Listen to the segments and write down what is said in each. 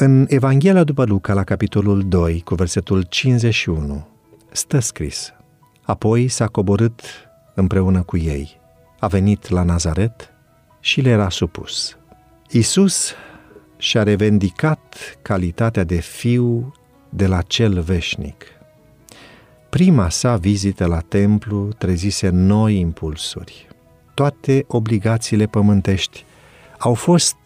În Evanghelia după Luca, la capitolul 2, cu versetul 51, stă scris, Apoi s-a coborât împreună cu ei, a venit la Nazaret și le era supus. Isus și-a revendicat calitatea de fiu de la cel veșnic. Prima sa vizită la templu trezise noi impulsuri. Toate obligațiile pământești au fost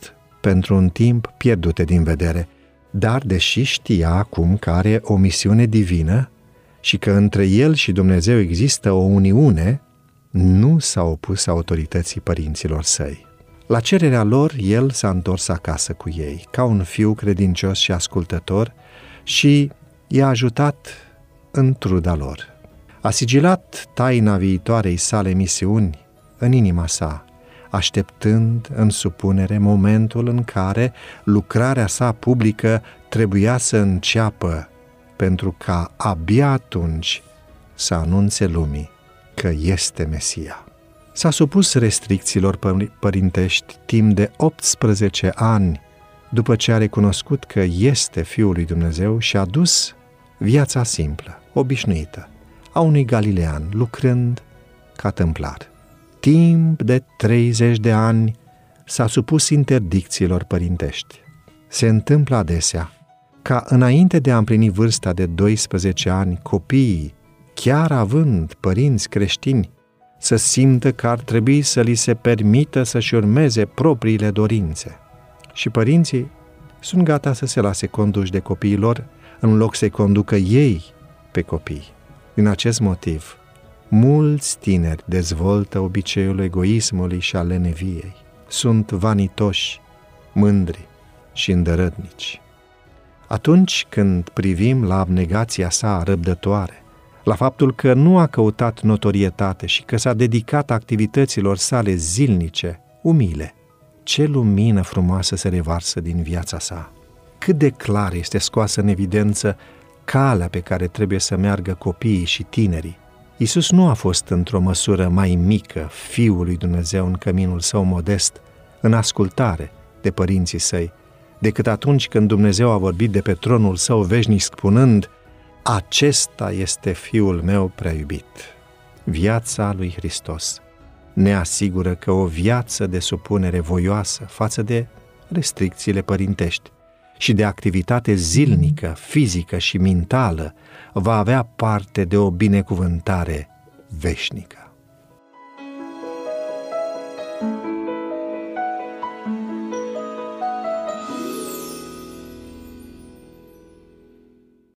pentru un timp pierdute din vedere, dar deși știa acum că are o misiune divină și că între el și Dumnezeu există o uniune, nu s-a opus autorității părinților săi. La cererea lor, el s-a întors acasă cu ei, ca un fiu credincios și ascultător, și i-a ajutat în truda lor. A sigilat taina viitoarei sale misiuni în inima sa, așteptând în supunere momentul în care lucrarea sa publică trebuia să înceapă, pentru ca abia atunci să anunțe lumii că este Mesia. S-a supus restricțiilor părintești timp de 18 ani după ce a recunoscut că este Fiul lui Dumnezeu și a dus viața simplă, obișnuită, a unui galilean, lucrând ca tâmplar. Timp de 30 de ani s-a supus interdicțiilor părintești. Se întâmplă adesea ca înainte de a împlini vârsta de 12 ani, copiii, chiar având părinți creștini, să simtă că ar trebui să li se permită să-și urmeze propriile dorințe. Și părinții sunt gata să se lase conduși de copiilor în loc să-i conducă ei pe copii. Din acest motiv, mulți tineri dezvoltă obiceiul egoismului și al leneviei. Sunt vanitoși, mândri și îndărătnici. Atunci când privim la abnegația sa răbdătoare, la faptul că nu a căutat notorietate și că s-a dedicat activităților sale zilnice, umile, ce lumină frumoasă se revarsă din viața sa! Cât de clar este scoasă în evidență calea pe care trebuie să meargă copiii și tinerii. Isus nu a fost într-o măsură mai mică Fiul lui Dumnezeu în căminul său modest, în ascultare de părinții săi, decât atunci când Dumnezeu a vorbit de pe tronul său veșnic spunând Acesta este Fiul meu prea iubit. Viața lui Hristos ne asigură că o viață de supunere voioasă față de restricțiile părintești și de activitate zilnică, fizică și mentală va avea parte de o binecuvântare veșnică.